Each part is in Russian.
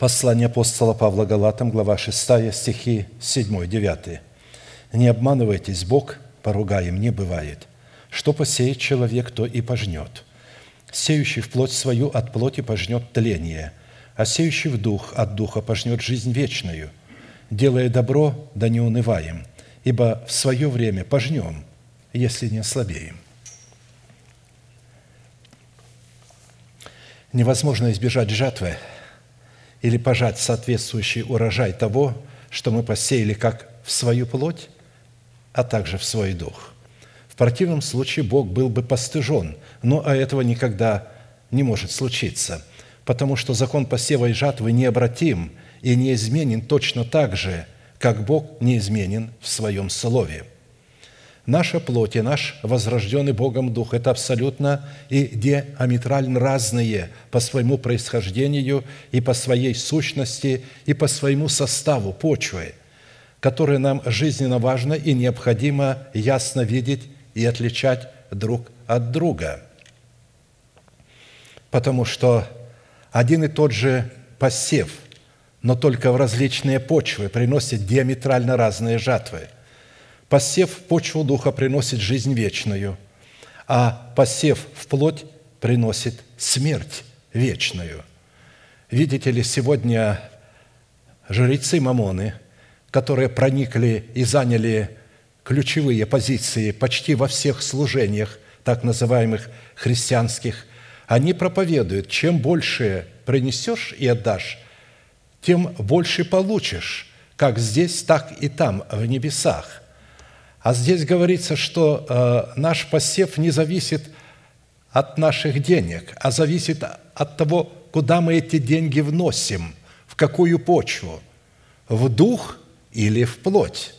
Послание апостола Павла Галатам, глава 6, стихи 7-9. «Не обманывайтесь, Бог поругаем не бывает. Что посеет человек, то и пожнет. Сеющий в плоть свою от плоти пожнет тление, а сеющий в дух от духа пожнет жизнь вечную. Делая добро, да не унываем, ибо в свое время пожнем, если не ослабеем». Невозможно избежать жатвы – или пожать соответствующий урожай того, что мы посеяли как в свою плоть, а также в свой дух. В противном случае Бог был бы постыжен, но а этого никогда не может случиться, потому что закон посева и жатвы необратим и неизменен точно так же, как Бог неизменен в Своем Слове – Наша плоть и наш возрожденный Богом Дух – это абсолютно и диаметрально разные по своему происхождению и по своей сущности и по своему составу почвы, которые нам жизненно важно и необходимо ясно видеть и отличать друг от друга. Потому что один и тот же посев, но только в различные почвы приносит диаметрально разные жатвы – Посев в почву духа приносит жизнь вечную, а посев в плоть приносит смерть вечную. Видите ли, сегодня жрецы Мамоны, которые проникли и заняли ключевые позиции почти во всех служениях, так называемых христианских, они проповедуют, чем больше принесешь и отдашь, тем больше получишь, как здесь, так и там, в небесах. А здесь говорится, что э, наш посев не зависит от наших денег, а зависит от того, куда мы эти деньги вносим, в какую почву, в дух или в плоть.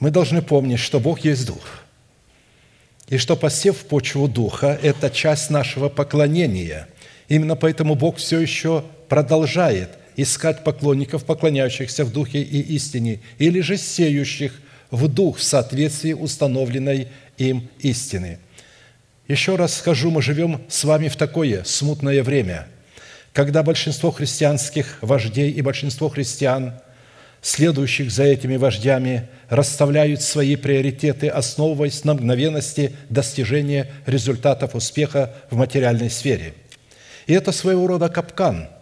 Мы должны помнить, что Бог есть Дух, и что посев в почву Духа – это часть нашего поклонения. Именно поэтому Бог все еще продолжает искать поклонников, поклоняющихся в духе и истине, или же сеющих в дух в соответствии установленной им истины. Еще раз скажу, мы живем с вами в такое смутное время, когда большинство христианских вождей и большинство христиан, следующих за этими вождями, расставляют свои приоритеты, основываясь на мгновенности достижения результатов успеха в материальной сфере. И это своего рода капкан –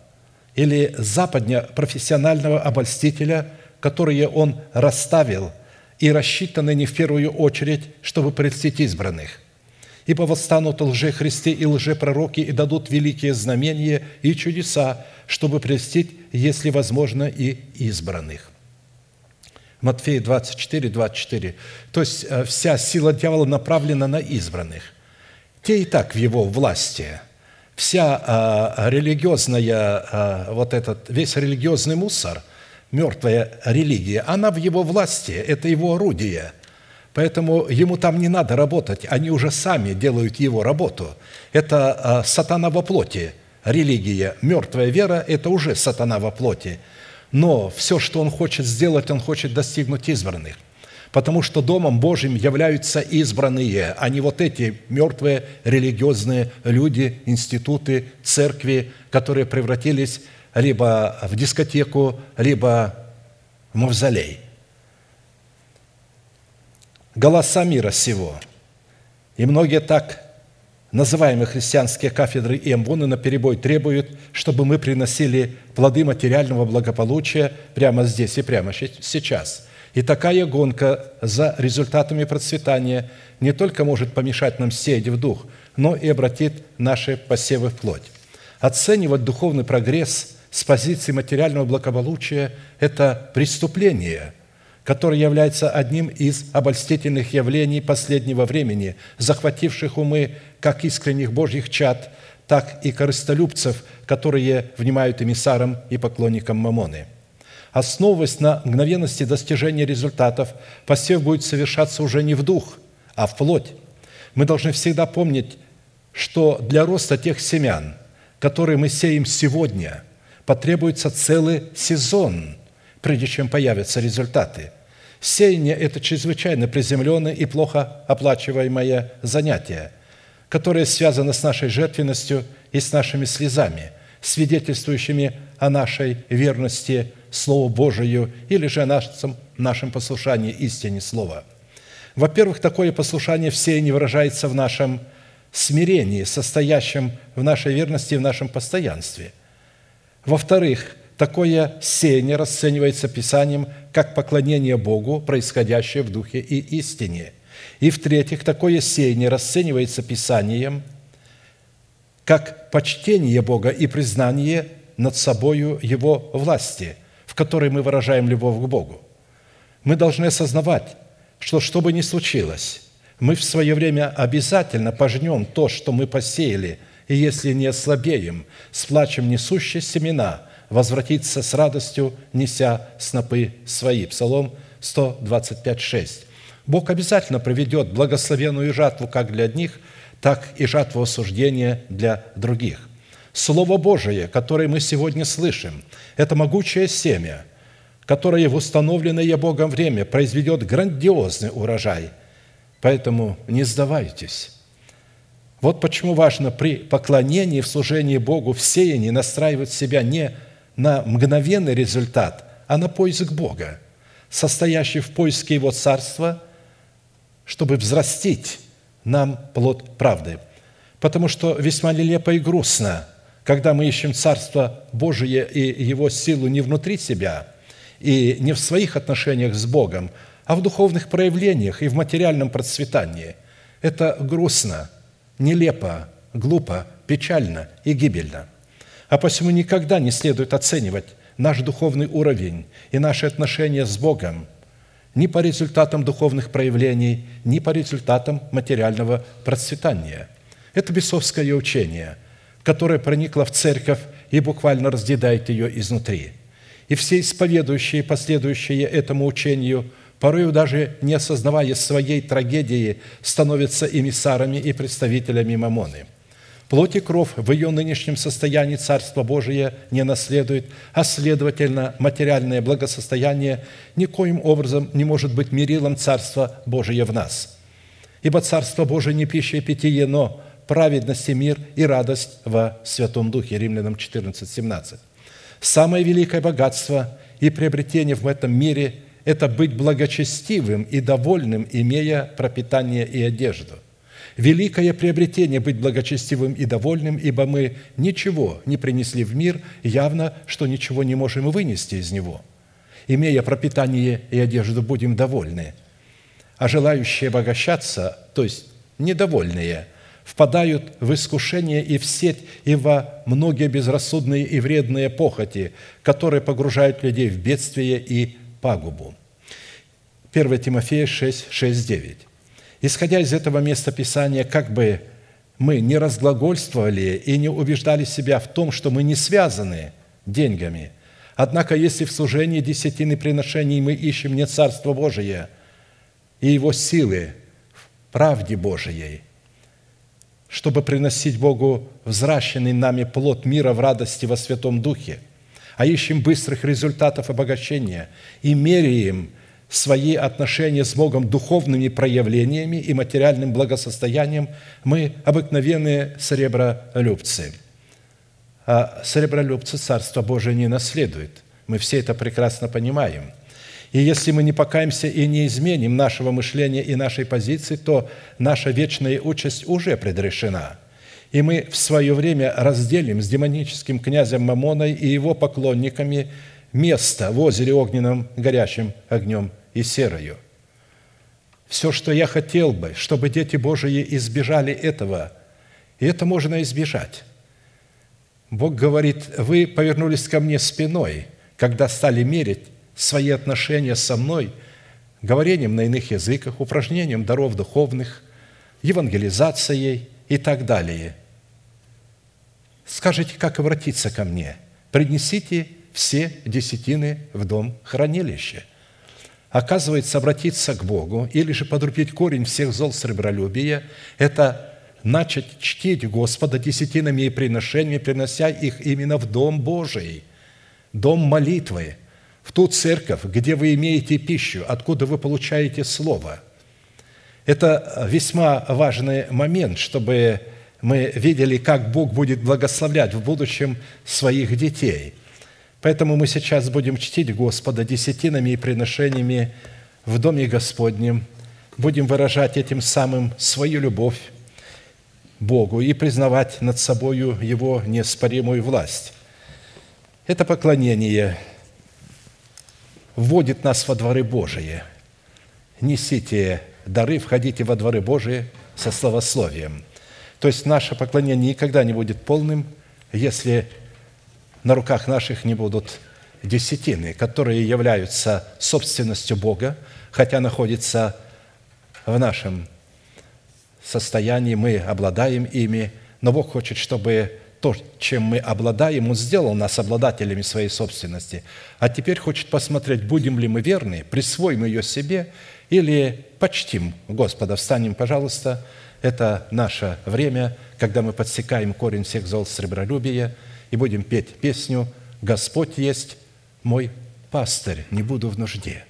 или западня профессионального обольстителя, которые он расставил и рассчитаны не в первую очередь, чтобы прельстить избранных. Ибо восстанут лжехристы и лжепророки и дадут великие знамения и чудеса, чтобы прельстить, если возможно, и избранных». Матфея 24, 24. То есть э, вся сила дьявола направлена на избранных. Те и так в его власти – вся а, религиозная, а, вот этот, весь религиозный мусор, мертвая религия, она в его власти, это его орудие. Поэтому ему там не надо работать, они уже сами делают его работу. Это а, сатана во плоти, религия, мертвая вера – это уже сатана во плоти. Но все, что он хочет сделать, он хочет достигнуть избранных потому что Домом Божьим являются избранные, а не вот эти мертвые религиозные люди, институты, церкви, которые превратились либо в дискотеку, либо в мавзолей. Голоса мира сего. И многие так называемые христианские кафедры и амбоны на перебой требуют, чтобы мы приносили плоды материального благополучия прямо здесь и прямо сейчас – и такая гонка за результатами процветания не только может помешать нам сеять в дух, но и обратит наши посевы в плоть. Оценивать духовный прогресс с позиции материального благополучия – это преступление, которое является одним из обольстительных явлений последнего времени, захвативших умы как искренних Божьих чад, так и корыстолюбцев, которые внимают эмиссарам и поклонникам Мамоны – Основываясь на мгновенности достижения результатов, посев будет совершаться уже не в дух, а в плоть. Мы должны всегда помнить, что для роста тех семян, которые мы сеем сегодня, потребуется целый сезон, прежде чем появятся результаты. Сеяние – это чрезвычайно приземленное и плохо оплачиваемое занятие, которое связано с нашей жертвенностью и с нашими слезами – свидетельствующими о нашей верности Слову Божию или же о нашем, нашем послушании истине Слова. Во-первых, такое послушание все не выражается в нашем смирении, состоящем в нашей верности и в нашем постоянстве. Во-вторых, такое сеяние расценивается Писанием как поклонение Богу, происходящее в Духе и истине. И в-третьих, такое сеяние расценивается Писанием как почтение Бога и признание над собою Его власти, в которой мы выражаем любовь к Богу. Мы должны осознавать, что что бы ни случилось, мы в свое время обязательно пожнем то, что мы посеяли, и если не ослабеем, с несущие семена, возвратиться с радостью, неся снопы свои. Псалом 125, 6. Бог обязательно проведет благословенную жатву как для одних, так и жатву осуждения для других. Слово Божие, которое мы сегодня слышим, это могучее семя, которое в установленное Богом время произведет грандиозный урожай – Поэтому не сдавайтесь. Вот почему важно при поклонении в служении Богу в сеянии настраивать себя не на мгновенный результат, а на поиск Бога, состоящий в поиске Его Царства, чтобы взрастить нам плод правды. Потому что весьма нелепо и грустно, когда мы ищем Царство Божие и Его силу не внутри себя и не в своих отношениях с Богом, а в духовных проявлениях и в материальном процветании. Это грустно, нелепо, глупо, печально и гибельно. А посему никогда не следует оценивать наш духовный уровень и наши отношения с Богом ни по результатам духовных проявлений, ни по результатам материального процветания. Это бесовское учение, которое проникло в церковь и буквально разъедает ее изнутри. И все исповедующие, последующие этому учению – порою даже не осознавая своей трагедии, становятся эмиссарами и представителями Мамоны. Плоть и кровь в ее нынешнем состоянии Царство Божие не наследует, а, следовательно, материальное благосостояние никоим образом не может быть мерилом Царства Божия в нас. Ибо Царство Божие не пища и питье, но праведность и мир и радость во Святом Духе. Римлянам 14, 17. Самое великое богатство и приобретение в этом мире – это быть благочестивым и довольным, имея пропитание и одежду. Великое приобретение быть благочестивым и довольным, ибо мы ничего не принесли в мир, явно, что ничего не можем вынести из него. Имея пропитание и одежду, будем довольны. А желающие обогащаться, то есть недовольные, впадают в искушение и в сеть, и во многие безрассудные и вредные похоти, которые погружают людей в бедствие и пагубу. 1 Тимофея 6, 6, 9. Исходя из этого места Писания, как бы мы не разглагольствовали и не убеждали себя в том, что мы не связаны деньгами. Однако, если в служении десятины приношений мы ищем не Царство Божие и Его силы в правде Божией, чтобы приносить Богу взращенный нами плод мира в радости во Святом Духе, а ищем быстрых результатов обогащения и меряем свои отношения с Богом духовными проявлениями и материальным благосостоянием, мы обыкновенные сребролюбцы. А сребролюбцы Царство Божие не наследуют. Мы все это прекрасно понимаем. И если мы не покаемся и не изменим нашего мышления и нашей позиции, то наша вечная участь уже предрешена. И мы в свое время разделим с демоническим князем Мамоной и его поклонниками место в озере огненном горящим огнем и серою. Все, что я хотел бы, чтобы дети Божии избежали этого, и это можно избежать. Бог говорит, вы повернулись ко мне спиной, когда стали мерить свои отношения со мной говорением на иных языках, упражнением даров духовных, евангелизацией и так далее. Скажите, как обратиться ко мне? Принесите все десятины в дом хранилища – Оказывается, обратиться к Богу или же подрубить корень всех зол сребролюбия – это начать чтить Господа десятинами и приношениями, принося их именно в Дом Божий, Дом молитвы, в ту церковь, где вы имеете пищу, откуда вы получаете Слово. Это весьма важный момент, чтобы мы видели, как Бог будет благословлять в будущем своих детей. Поэтому мы сейчас будем чтить Господа десятинами и приношениями в Доме Господнем, будем выражать этим самым свою любовь Богу и признавать над собою Его неоспоримую власть. Это поклонение вводит нас во дворы Божии. Несите дары, входите во дворы Божии со словословием. То есть наше поклонение никогда не будет полным, если на руках наших не будут десятины, которые являются собственностью Бога, хотя находятся в нашем состоянии, мы обладаем ими, но Бог хочет, чтобы то, чем мы обладаем, Он сделал нас обладателями своей собственности. А теперь хочет посмотреть, будем ли мы верны, присвоим ее себе или почтим Господа. Встанем, пожалуйста. Это наше время, когда мы подсекаем корень всех зол сребролюбия и будем петь песню «Господь есть мой пастырь, не буду в нужде».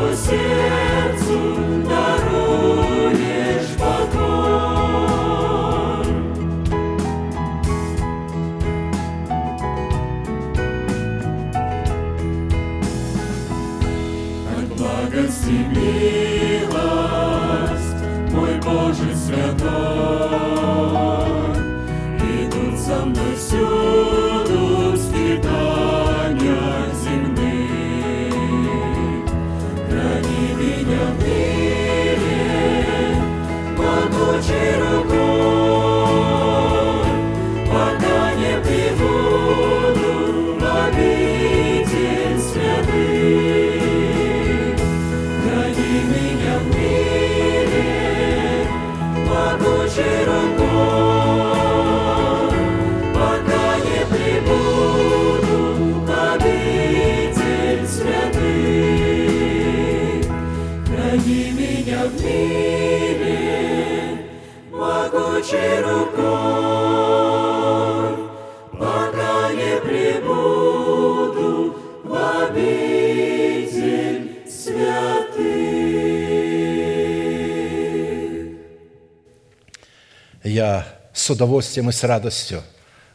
我写进的 Niambie mwangu cherubi с удовольствием и с радостью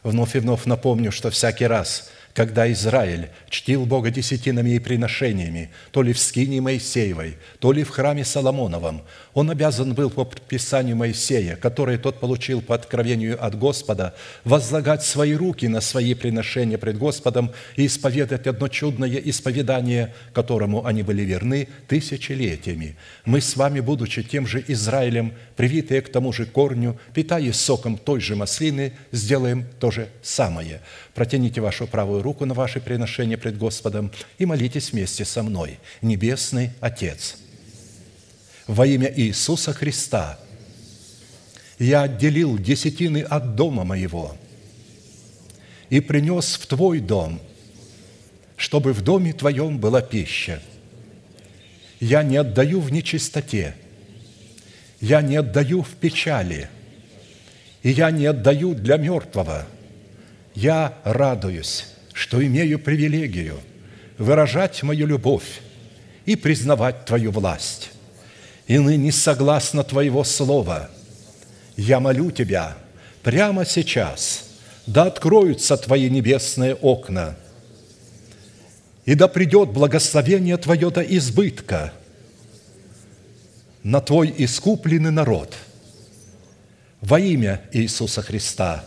вновь и вновь напомню, что всякий раз, когда Израиль чтил Бога десятинами и приношениями, то ли в скине Моисеевой, то ли в храме Соломоновом, он обязан был по предписанию Моисея, которое тот получил по откровению от Господа, возлагать свои руки на свои приношения пред Господом и исповедать одно чудное исповедание, которому они были верны тысячелетиями. Мы с вами, будучи тем же Израилем, привитые к тому же корню, питаясь соком той же маслины, сделаем то же самое. Протяните вашу правую руку на ваше приношение пред Господом и молитесь вместе со мной. Небесный Отец – во имя Иисуса Христа я отделил десятины от дома моего и принес в Твой дом, чтобы в доме Твоем была пища. Я не отдаю в нечистоте, я не отдаю в печали, и я не отдаю для мертвого. Я радуюсь, что имею привилегию выражать мою любовь и признавать Твою власть. И ныне согласно Твоего слова я молю Тебя прямо сейчас, да откроются Твои небесные окна, и да придет благословение Твое до избытка на Твой искупленный народ. Во имя Иисуса Христа.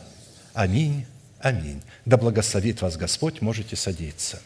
Аминь. Аминь. Да благословит вас Господь, можете садиться.